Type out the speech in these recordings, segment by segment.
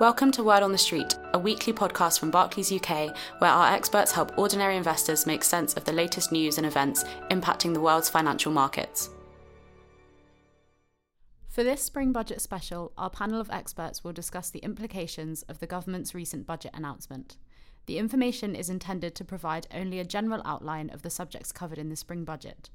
Welcome to Word on the Street, a weekly podcast from Barclays UK, where our experts help ordinary investors make sense of the latest news and events impacting the world's financial markets. For this spring budget special, our panel of experts will discuss the implications of the government's recent budget announcement. The information is intended to provide only a general outline of the subjects covered in the spring budget.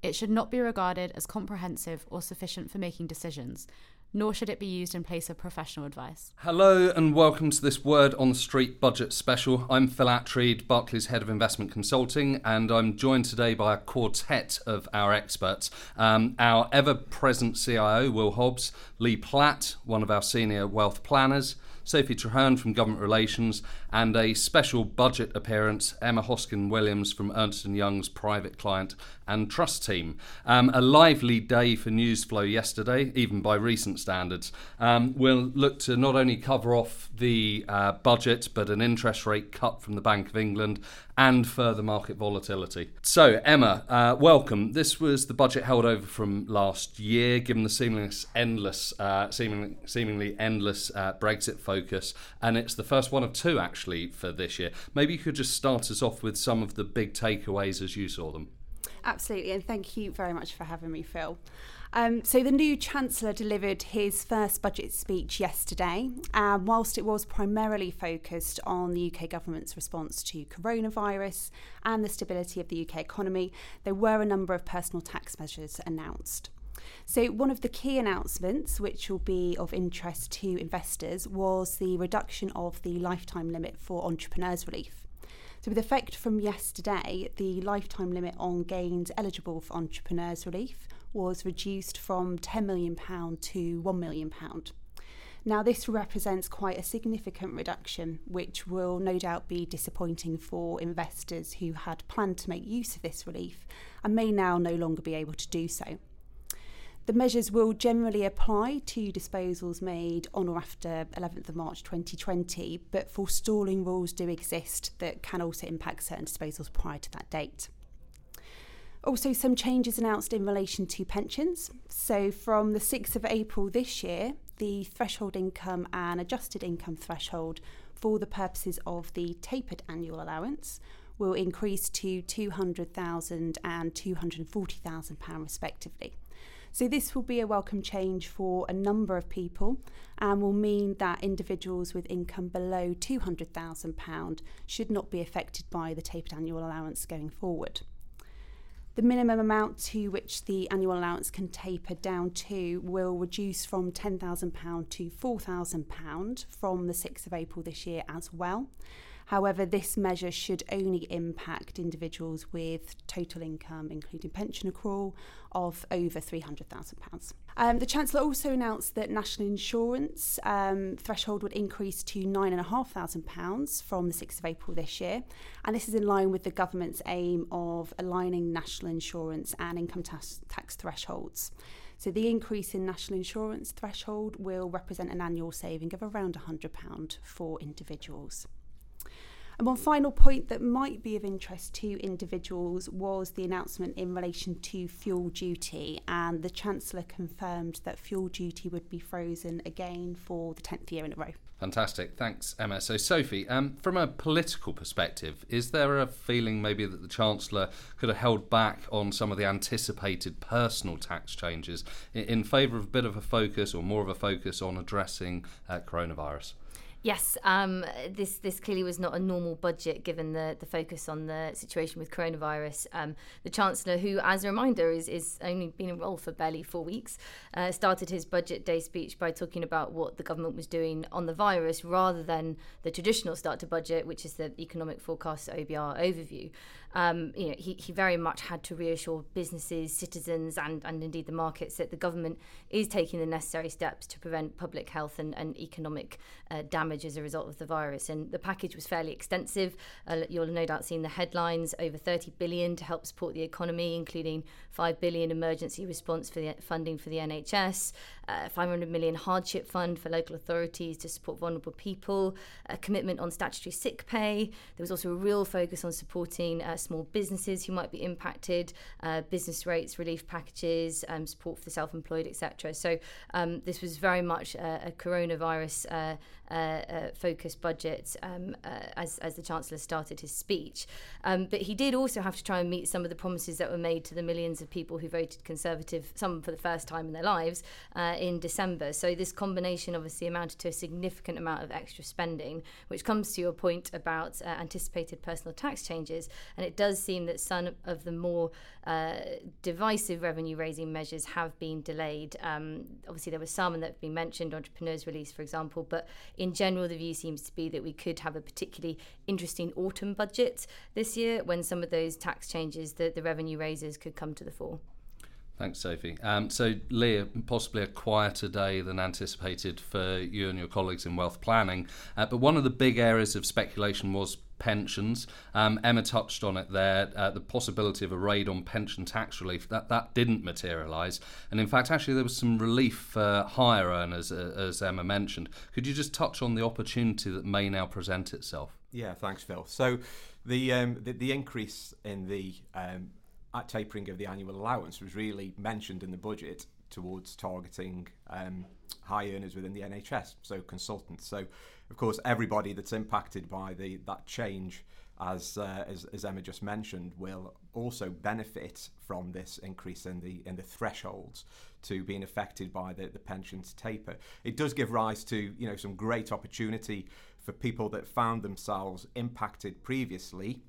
It should not be regarded as comprehensive or sufficient for making decisions, nor should it be used in place of professional advice. Hello and welcome to this Word on the Street budget special. I'm Phil Attreed, Barclays Head of Investment Consulting, and I'm joined today by a quartet of our experts. Um, our ever present CIO, Will Hobbs, Lee Platt, one of our senior wealth planners, Sophie Traherne from Government Relations, and a special budget appearance, Emma Hoskin Williams from Ernst & Young's private client and trust team. Um, a lively day for news flow yesterday, even by recent standards. Um, we'll look to not only cover off the uh, budget, but an interest rate cut from the Bank of England and further market volatility. So, Emma, uh, welcome. This was the budget held over from last year, given the seemingly endless, uh, seemingly, seemingly endless uh, Brexit focus, and it's the first one of two actually for this year. Maybe you could just start us off with some of the big takeaways as you saw them. Absolutely, and thank you very much for having me, Phil. Um, so, the new Chancellor delivered his first budget speech yesterday. Um, whilst it was primarily focused on the UK government's response to coronavirus and the stability of the UK economy, there were a number of personal tax measures announced. So, one of the key announcements, which will be of interest to investors, was the reduction of the lifetime limit for entrepreneurs relief. So, with effect from yesterday, the lifetime limit on gains eligible for entrepreneurs relief was reduced from £10 million to £1 million. Now, this represents quite a significant reduction, which will no doubt be disappointing for investors who had planned to make use of this relief and may now no longer be able to do so. The measures will generally apply to disposals made on or after 11th of March 2020, but forestalling rules do exist that can also impact certain disposals prior to that date. Also, some changes announced in relation to pensions. So, from the 6th of April this year, the threshold income and adjusted income threshold for the purposes of the tapered annual allowance will increase to £200,000 and £240,000 respectively. So, this will be a welcome change for a number of people and will mean that individuals with income below £200,000 should not be affected by the tapered annual allowance going forward. The minimum amount to which the annual allowance can taper down to will reduce from £10,000 to £4,000 from the 6th of April this year as well. However, this measure should only impact individuals with total income, including pension accrual, of over £300,000. Um, the Chancellor also announced that national insurance um, threshold would increase to £9,500 from the 6th of April this year. And this is in line with the government's aim of aligning national insurance and income tax, tax thresholds. So the increase in national insurance threshold will represent an annual saving of around £100 for individuals. And one final point that might be of interest to individuals was the announcement in relation to fuel duty. And the Chancellor confirmed that fuel duty would be frozen again for the 10th year in a row. Fantastic. Thanks, Emma. So, Sophie, um, from a political perspective, is there a feeling maybe that the Chancellor could have held back on some of the anticipated personal tax changes in, in favour of a bit of a focus or more of a focus on addressing uh, coronavirus? Yes, um, this this clearly was not a normal budget given the, the focus on the situation with coronavirus. Um, the Chancellor, who, as a reminder, is, is only been in role for barely four weeks, uh, started his budget day speech by talking about what the government was doing on the virus rather than the traditional start to budget, which is the economic forecast OBR overview um, you know, he, he very much had to reassure businesses, citizens, and, and indeed the markets that the government is taking the necessary steps to prevent public health and, and economic uh, damage as a result of the virus. And the package was fairly extensive. Uh, you'll no doubt seen the headlines: over 30 billion to help support the economy, including 5 billion emergency response for the funding for the NHS, uh, 500 million hardship fund for local authorities to support vulnerable people, a commitment on statutory sick pay. There was also a real focus on supporting uh, small businesses who might be impacted, uh, business rates relief packages, um, support for the self-employed, etc. So um, this was very much a, a coronavirus uh, uh, focused budget um, as, as the Chancellor started his speech. Um, but he did also have to try and meet some of the promises that were made to the millions of people who voted Conservative, some for the first time in their lives, in December. So this combination obviously amounted to a significant amount of extra spending, which comes to your point about uh, anticipated personal tax changes. And it does seem that some of the more uh, divisive revenue raising measures have been delayed. Um, obviously, there were some that have been mentioned, entrepreneurs relief, for example, but in general, the view seems to be that we could have a particularly interesting autumn budget this year when some of those tax changes, the, the revenue raises, could come to the fore. Thanks, Sophie. Um, so, Leah, possibly a quieter day than anticipated for you and your colleagues in wealth planning. Uh, but one of the big areas of speculation was pensions. Um, Emma touched on it there, uh, the possibility of a raid on pension tax relief. That that didn't materialise, and in fact, actually, there was some relief for higher earners, uh, as Emma mentioned. Could you just touch on the opportunity that may now present itself? Yeah, thanks, Phil. So, the um, the, the, increase in the um, tapering of the annual allowance was really mentioned in the budget towards targeting um, high earners within the NHS, so consultants. So, of course, everybody that's impacted by the that change, as, uh, as, as Emma just mentioned, will also benefit from this increase in the in the thresholds to being affected by the, the pensions taper. It does give rise to you know some great opportunity for people that found themselves impacted previously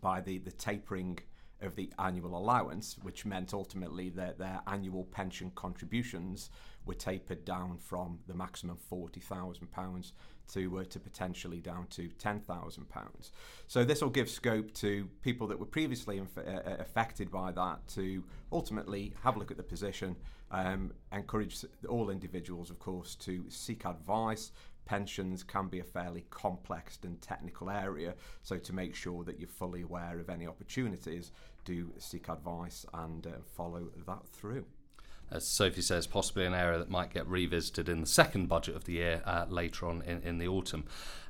by the, the tapering of the annual allowance, which meant ultimately that their annual pension contributions were tapered down from the maximum £40,000 to, uh, to potentially down to £10,000. So this will give scope to people that were previously inf- uh, uh, affected by that to ultimately have a look at the position, um, encourage all individuals, of course, to seek advice, pensions can be a fairly complex and technical area. So, to make sure that you're fully aware of any opportunities, do seek advice and uh, follow that through as Sophie says, possibly an area that might get revisited in the second budget of the year uh, later on in, in the autumn.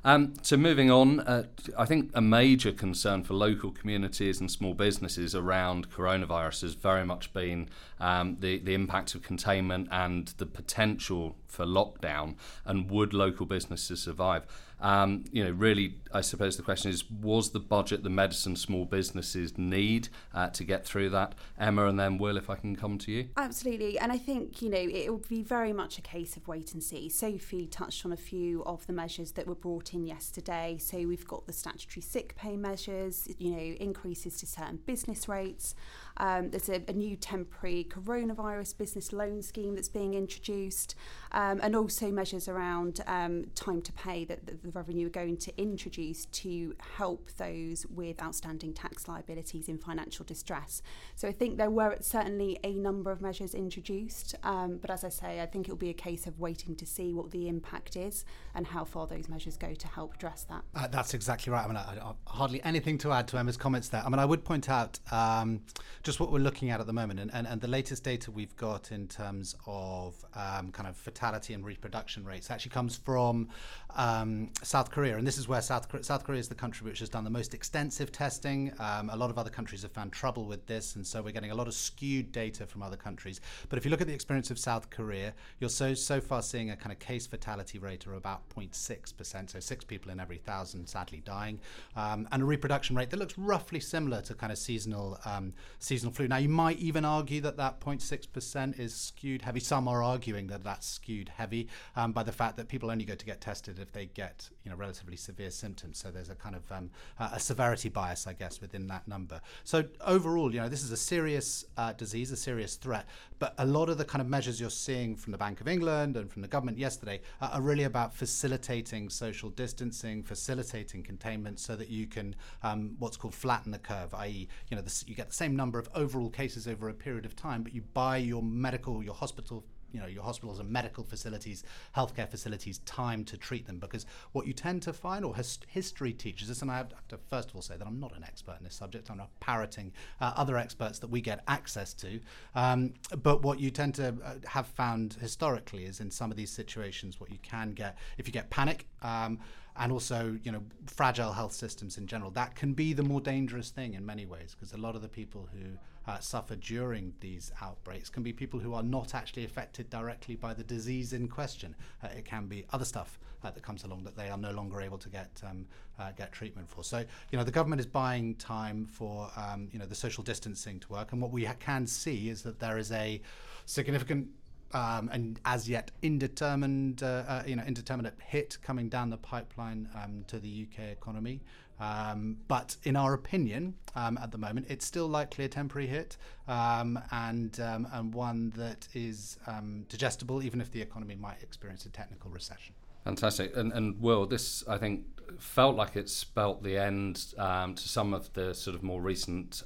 Um, so, moving on, uh, I think a major concern for local communities and small businesses around coronavirus has very much been um, the, the impact of containment and the potential for lockdown, and would local businesses survive? Um, you know, really, I suppose the question is: Was the budget the medicine small businesses need uh, to get through that? Emma, and then Will, if I can come to you. Absolutely, and I think you know it will be very much a case of wait and see. Sophie touched on a few of the measures that were brought in yesterday. So we've got the statutory sick pay measures, you know, increases to certain business rates. Um, there's a, a, new temporary coronavirus business loan scheme that's being introduced, um, and also measures around um, time to pay that the, the revenue are going to introduce to help those with outstanding tax liabilities in financial distress. So I think there were certainly a number of measures introduced, um, but as I say, I think it will be a case of waiting to see what the impact is and how far those measures go to help address that. Uh, that's exactly right. I mean, I, I, hardly anything to add to Emma's comments there. I mean, I would point out um, just what we're looking at at the moment, and, and, and the latest data we've got in terms of um, kind of fatality and reproduction rates actually comes from um, South Korea, and this is where South Korea, South Korea is the country which has done the most extensive testing. Um, a lot of other countries have found trouble with this, and so we're getting a lot of skewed data from other countries. But if you look at the experience of South Korea, you're so so far seeing a kind of case fatality rate of about 0.6 percent, so six people in every thousand sadly dying, um, and a reproduction rate that looks roughly similar to kind of seasonal um, seasonal flu. Now, you might even argue that that 0.6% is skewed heavy. Some are arguing that that's skewed heavy um, by the fact that people only go to get tested if they get you know relatively severe symptoms. So there's a kind of um, a severity bias, I guess, within that number. So overall, you know, this is a serious uh, disease, a serious threat. But a lot of the kind of measures you're seeing from the Bank of England and from the government yesterday uh, are really about facilitating social distancing, facilitating containment, so that you can um, what's called flatten the curve, i.e., you know, the, you get the same number of overall cases over a period of time, but you buy your medical, your hospital you know your hospitals and medical facilities, healthcare facilities time to treat them because what you tend to find, or his, history teaches us, and I have to first of all say that I'm not an expert in this subject. I'm not parroting uh, other experts that we get access to, um, but what you tend to uh, have found historically is in some of these situations, what you can get if you get panic. Um, and also you know fragile health systems in general that can be the more dangerous thing in many ways because a lot of the people who uh, suffer during these outbreaks can be people who are not actually affected directly by the disease in question. Uh, it can be other stuff uh, that comes along that they are no longer able to get um, uh, get treatment for. So you know the government is buying time for um, you know the social distancing to work, and what we ha- can see is that there is a significant um, and as yet indeterminate, uh, uh, you know, indeterminate hit coming down the pipeline um, to the UK economy. Um, but in our opinion, um, at the moment, it's still likely a temporary hit um, and, um, and one that is um, digestible, even if the economy might experience a technical recession. Fantastic. And, and Will, this, I think, felt like it spelt the end um, to some of the sort of more recent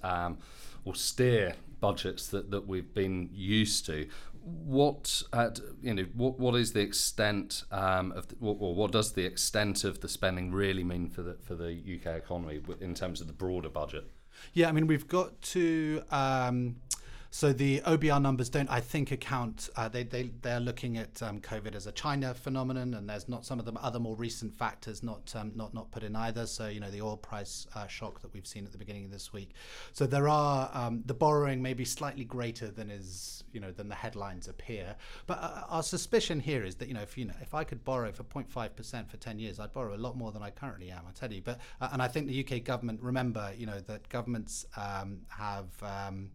austere budgets that, that we've been used to what at you know what what is the extent um, of the, or what does the extent of the spending really mean for the for the UK economy in terms of the broader budget? Yeah, I mean we've got to. Um, so the OBR numbers don't, I think, account. Uh, they they they're looking at um, COVID as a China phenomenon, and there's not some of the other more recent factors not um, not not put in either. So you know the oil price uh, shock that we've seen at the beginning of this week. So there are um, the borrowing may be slightly greater than is you know than the headlines appear. But uh, our suspicion here is that you know if you know if I could borrow for 0.5 percent for 10 years, I'd borrow a lot more than I currently am. I tell you. But uh, and I think the UK government remember you know that governments um, have um,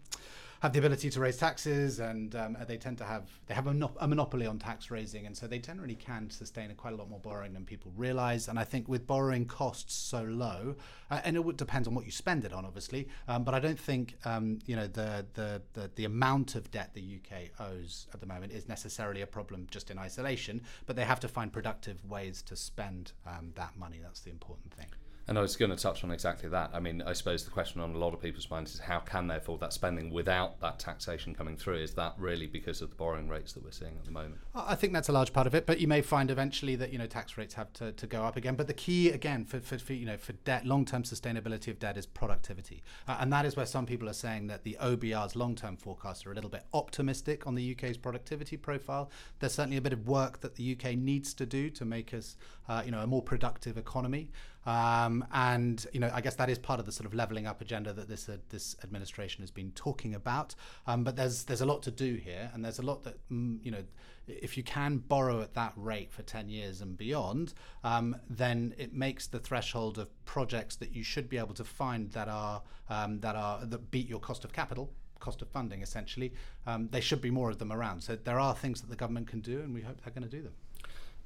have the ability to raise taxes, and um, they tend to have they have a, a, monopoly on tax raising, and so they generally can sustain quite a lot more borrowing than people realise. And I think with borrowing costs so low, uh, and it depends on what you spend it on, obviously, um, but I don't think um, you know the, the, the the amount of debt the UK owes at the moment is necessarily a problem just in isolation. But they have to find productive ways to spend um, that money. That's the important thing. And I was going to touch on exactly that. I mean, I suppose the question on a lot of people's minds is how can they afford that spending without that taxation coming through? Is that really because of the borrowing rates that we're seeing at the moment? I think that's a large part of it, but you may find eventually that you know tax rates have to, to go up again. But the key again for, for, for you know for debt, long term sustainability of debt is productivity, uh, and that is where some people are saying that the OBR's long term forecasts are a little bit optimistic on the UK's productivity profile. There's certainly a bit of work that the UK needs to do to make us uh, you know a more productive economy. Um, and you know, I guess that is part of the sort of leveling up agenda that this uh, this administration has been talking about. Um, but there's there's a lot to do here, and there's a lot that mm, you know, if you can borrow at that rate for ten years and beyond, um, then it makes the threshold of projects that you should be able to find that are um, that are that beat your cost of capital cost of funding essentially um, there should be more of them around so there are things that the government can do and we hope they're going to do them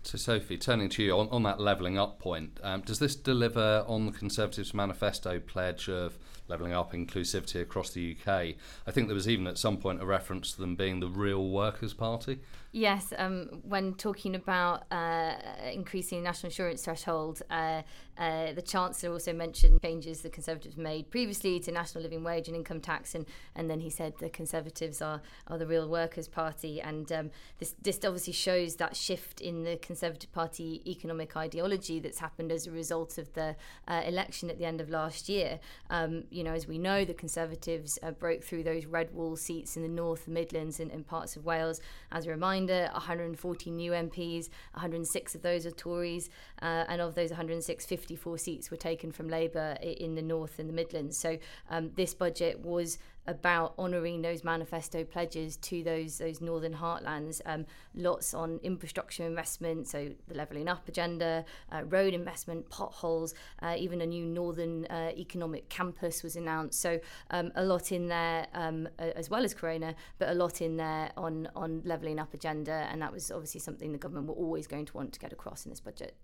so, Sophie, turning to you on, on that levelling up point, um, does this deliver on the Conservatives' manifesto pledge of levelling up inclusivity across the UK? I think there was even at some point a reference to them being the real workers' party. Yes, um, when talking about uh, increasing national insurance threshold, uh, uh, the Chancellor also mentioned changes the Conservatives made previously to national living wage and income tax, and, and then he said the Conservatives are, are the real workers' party. And um, this, this obviously shows that shift in the Conservative Party economic ideology that's happened as a result of the uh, election at the end of last year. Um, you know, as we know, the Conservatives uh, broke through those red wall seats in the North, the Midlands, and, and parts of Wales. As a reminder, reminder 140 new MPs, 106 of those are Tories, uh, and of those 106, 54 seats were taken from Labour in the North and the Midlands. So um, this budget was about honouring those manifesto pledges to those those northern heartlands. Um, lots on infrastructure investment, so the levelling up agenda, uh, road investment, potholes, uh, even a new northern uh, economic campus was announced. So um, a lot in there, um, as well as Corona, but a lot in there on on levelling up agenda, and that was obviously something the government were always going to want to get across in this budget.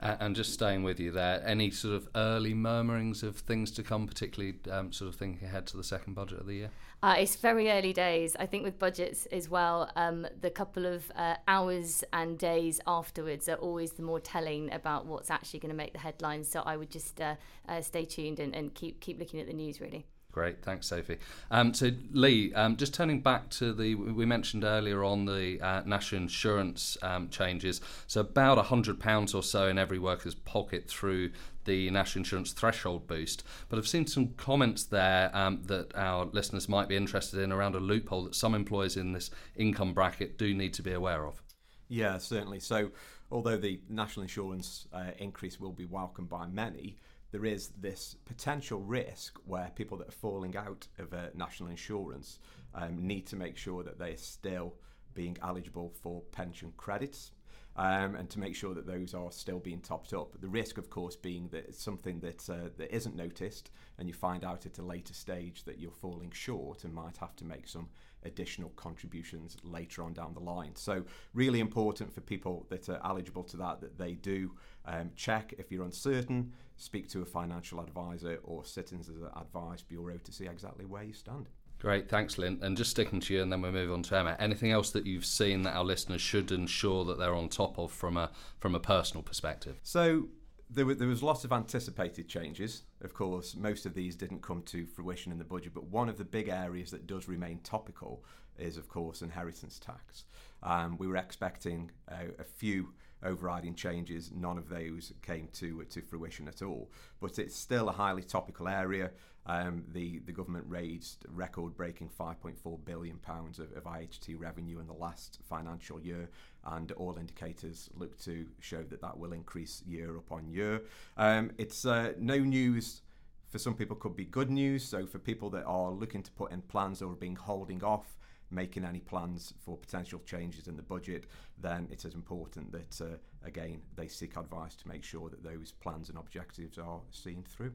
And just staying with you there, any sort of early murmurings of things to come, particularly um, sort of thinking ahead to the second budget of the year? Uh, it's very early days. I think with budgets as well, um, the couple of uh, hours and days afterwards are always the more telling about what's actually going to make the headlines. So I would just uh, uh, stay tuned and, and keep keep looking at the news really. Great, thanks, Sophie. Um, so, Lee, um, just turning back to the, we mentioned earlier on the uh, national insurance um, changes. So, about £100 or so in every worker's pocket through the national insurance threshold boost. But I've seen some comments there um, that our listeners might be interested in around a loophole that some employers in this income bracket do need to be aware of. Yeah, certainly. So, although the national insurance uh, increase will be welcomed by many, there is this potential risk where people that are falling out of uh, national insurance um, need to make sure that they're still being eligible for pension credits. Um, and to make sure that those are still being topped up. The risk, of course, being that it's something that uh, that isn't noticed, and you find out at a later stage that you're falling short and might have to make some additional contributions later on down the line. So, really important for people that are eligible to that that they do um, check if you're uncertain, speak to a financial advisor or Citizens Advice Bureau to see exactly where you stand. Great, thanks, Lynn. And just sticking to you, and then we'll move on to Emma. Anything else that you've seen that our listeners should ensure that they're on top of from a from a personal perspective? So there, were, there was lots of anticipated changes. Of course, most of these didn't come to fruition in the budget, but one of the big areas that does remain topical is, of course, inheritance tax. Um, we were expecting uh, a few overriding changes. None of those came to to fruition at all. But it's still a highly topical area. Um, the the government raised record-breaking 5.4 billion pounds of, of IHT revenue in the last financial year, and all indicators look to show that that will increase year upon year. Um, it's uh, no news. For some people, could be good news. So, for people that are looking to put in plans or being holding off making any plans for potential changes in the budget, then it is important that, uh, again, they seek advice to make sure that those plans and objectives are seen through.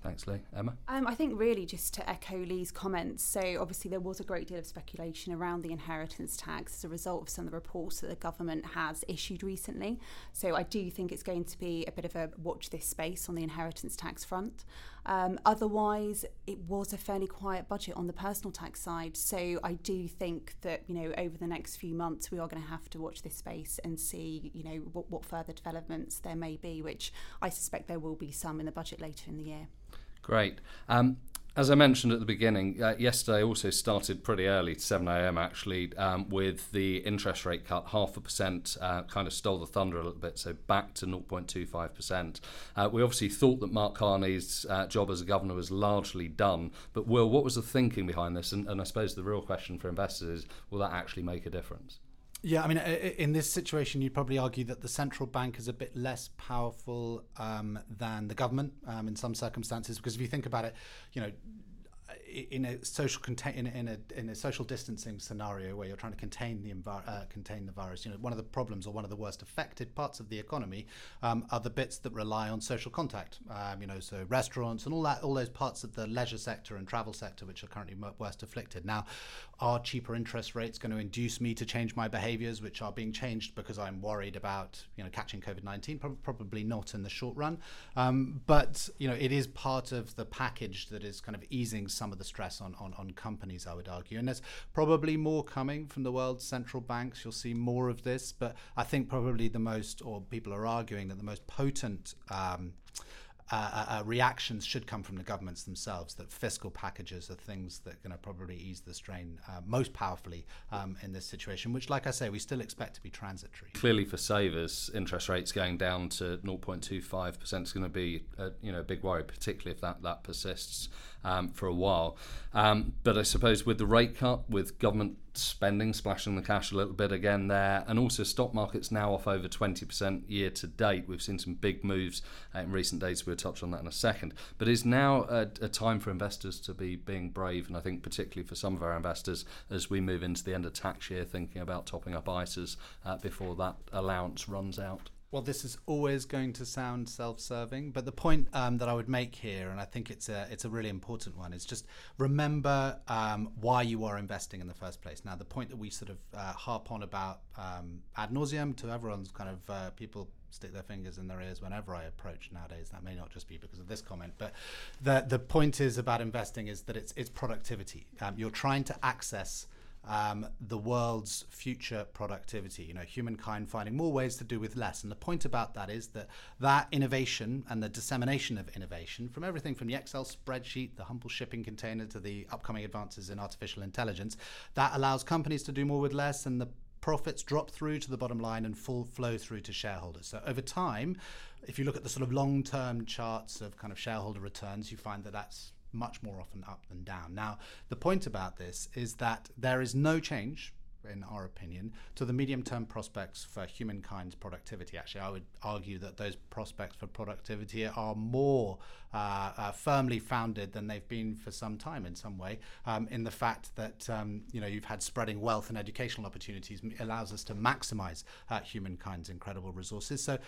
Thanks, Lee. Emma? Um, I think really just to echo Lee's comments. So, obviously, there was a great deal of speculation around the inheritance tax as a result of some of the reports that the government has issued recently. So, I do think it's going to be a bit of a watch this space on the inheritance tax front. Um, otherwise, it was a fairly quiet budget on the personal tax side. So, I do think that, you know, over the next few months, we are going to have to watch this space and see, you know, what, what further developments there may be, which I suspect there will be some in the budget later in the year. Great. Um, as I mentioned at the beginning, uh, yesterday also started pretty early, 7 a.m. actually, um, with the interest rate cut. Half a percent uh, kind of stole the thunder a little bit, so back to 0.25%. Uh, we obviously thought that Mark Carney's uh, job as a governor was largely done, but Will, what was the thinking behind this? And, and I suppose the real question for investors is will that actually make a difference? Yeah, I mean, in this situation, you'd probably argue that the central bank is a bit less powerful um, than the government um, in some circumstances. Because if you think about it, you know, in a social contain in, in, a in a social distancing scenario where you're trying to contain the envi- uh, contain the virus, you know one of the problems or one of the worst affected parts of the economy um, are the bits that rely on social contact. Um, you know, so restaurants and all that, all those parts of the leisure sector and travel sector which are currently worst afflicted. Now, are cheaper interest rates going to induce me to change my behaviours, which are being changed because I'm worried about you know catching COVID nineteen? Pro- probably not in the short run, um, but you know it is part of the package that is kind of easing some of the stress on, on, on companies, I would argue. And there's probably more coming from the world's central banks. You'll see more of this, but I think probably the most, or people are arguing that the most potent. Um, uh, uh, uh, reactions should come from the governments themselves. That fiscal packages are things that are going to probably ease the strain uh, most powerfully um, in this situation, which, like I say, we still expect to be transitory. Clearly, for savers, interest rates going down to 0.25 percent is going to be a, you know a big worry, particularly if that that persists um, for a while. Um, but I suppose with the rate cut, with government spending splashing the cash a little bit again there, and also stock markets now off over 20% year to date. We've seen some big moves uh, in recent days. We'll touch on that in a second. But is now a, a time for investors to be being brave, and I think particularly for some of our investors as we move into the end of tax year, thinking about topping up ISAs uh, before that allowance runs out. Well, this is always going to sound self-serving, but the point um, that I would make here, and I think it's a it's a really important one, is just remember um, why you are investing in the first place. Now, the point that we sort of uh, harp on about um, ad nauseum to everyone's kind of uh, people stick their fingers in their ears whenever I approach nowadays. That may not just be because of this comment, but the the point is about investing is that it's it's productivity. Um, you're trying to access um, the world's future productivity. You know, humankind finding more ways to do with less. And the point about that is that that innovation and the dissemination of innovation, from everything from the Excel spreadsheet, the humble shipping container, to the upcoming advances in artificial intelligence, that allows companies to do more with less, and the profits drop through to the bottom line and full flow through to shareholders. So over time, if you look at the sort of long-term charts of kind of shareholder returns, you find that that's much more often up than down. Now, the point about this is that there is no change in our opinion, to the medium term prospects for humankind's productivity. Actually, I would argue that those prospects for productivity are more firmly founded than they've been for some time in some way, um, in the fact that um, you know you've had spreading wealth and educational opportunities allows us to maximize uh, humankind's incredible resources. So,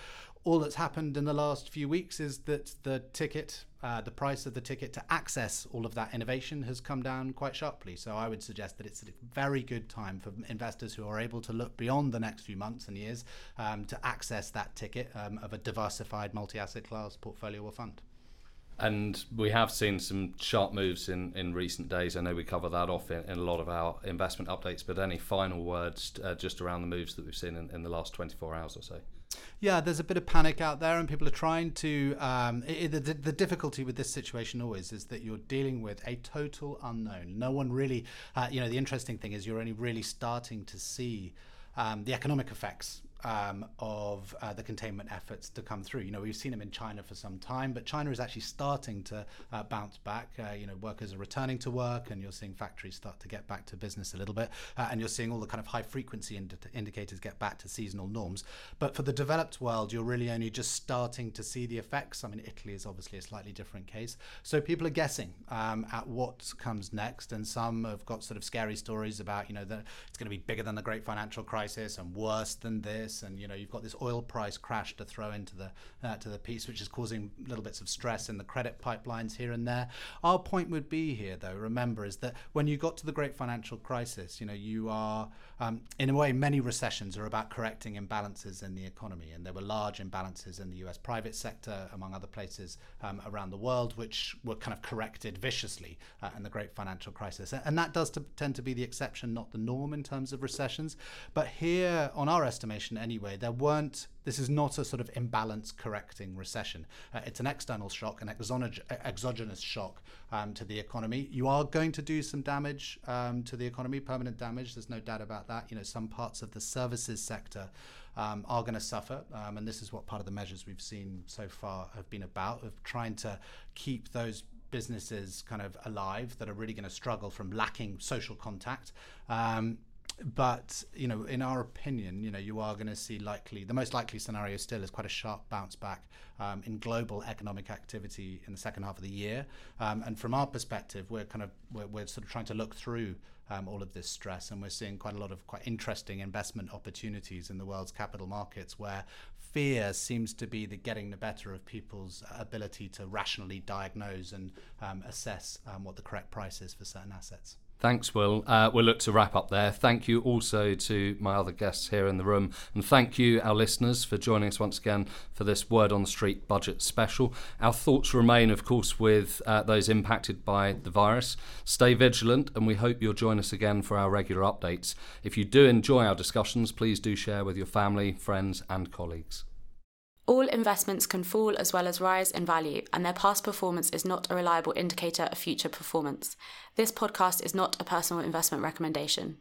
all that's happened in the last few weeks is that the ticket uh, the price of the ticket to access all of that innovation has come down quite sharply. So I would suggest that it's a very good time for investors who are able to look beyond the next few months and years um, to access that ticket um, of a diversified multi asset class portfolio or fund. And we have seen some sharp moves in, in recent days. I know we cover that off in, in a lot of our investment updates, but any final words uh, just around the moves that we've seen in, in the last 24 hours or so? Yeah, there's a bit of panic out there, and people are trying to. Um, it, the, the difficulty with this situation always is that you're dealing with a total unknown. No one really, uh, you know, the interesting thing is you're only really starting to see um, the economic effects um, of uh, the containment efforts to come through. You know, we've seen them in China for some time, but China is actually starting to uh, bounce back. Uh, you know, workers are returning to work, and you're seeing factories start to get back to business a little bit, uh, and you're seeing all the kind of high frequency ind- indicators get back to seasonal norms. But for the developed world, you're really only just starting to see the effects. I mean, Italy is obviously a slightly different case. So people are guessing um, at what comes next, and some have got sort of scary stories about, you know, that it's going to be bigger than the great financial crisis and worse than this this, and you know you've got this oil price crash to throw into the uh, to the piece, which is causing little bits of stress in the credit pipelines here and there. Our point would be here, though, remember, is that when you got to the great financial crisis, you know you are um, in a way many recessions are about correcting imbalances in the economy, and there were large imbalances in the U.S. private sector, among other places um, around the world, which were kind of corrected viciously uh, in the great financial crisis, and that does tend to be the exception, not the norm in terms of recessions. But here, on our estimation anyway. There weren't, this is not a sort of imbalance correcting recession. Uh, it's an external shock, an exogenous shock um, to the economy. You are going to do some damage um, to the economy, permanent damage. There's no doubt about that. You know, some parts of the services sector um, are going to suffer. Um, and this is what part of the measures we've seen so far have been about, of trying to keep those businesses kind of alive that are really going to struggle from lacking social contact. Um, but you know, in our opinion, you know, you are going to see likely the most likely scenario still is quite a sharp bounce back um, in global economic activity in the second half of the year. Um, and from our perspective, we're kind of we're, we're sort of trying to look through um, all of this stress, and we're seeing quite a lot of quite interesting investment opportunities in the world's capital markets where fear seems to be the getting the better of people's ability to rationally diagnose and um, assess um, what the correct price is for certain assets. Thanks, Will. Uh, we'll look to wrap up there. Thank you also to my other guests here in the room. And thank you, our listeners, for joining us once again for this Word on the Street budget special. Our thoughts remain, of course, with uh, those impacted by the virus. Stay vigilant, and we hope you'll join us again for our regular updates. If you do enjoy our discussions, please do share with your family, friends, and colleagues. All investments can fall as well as rise in value, and their past performance is not a reliable indicator of future performance. This podcast is not a personal investment recommendation.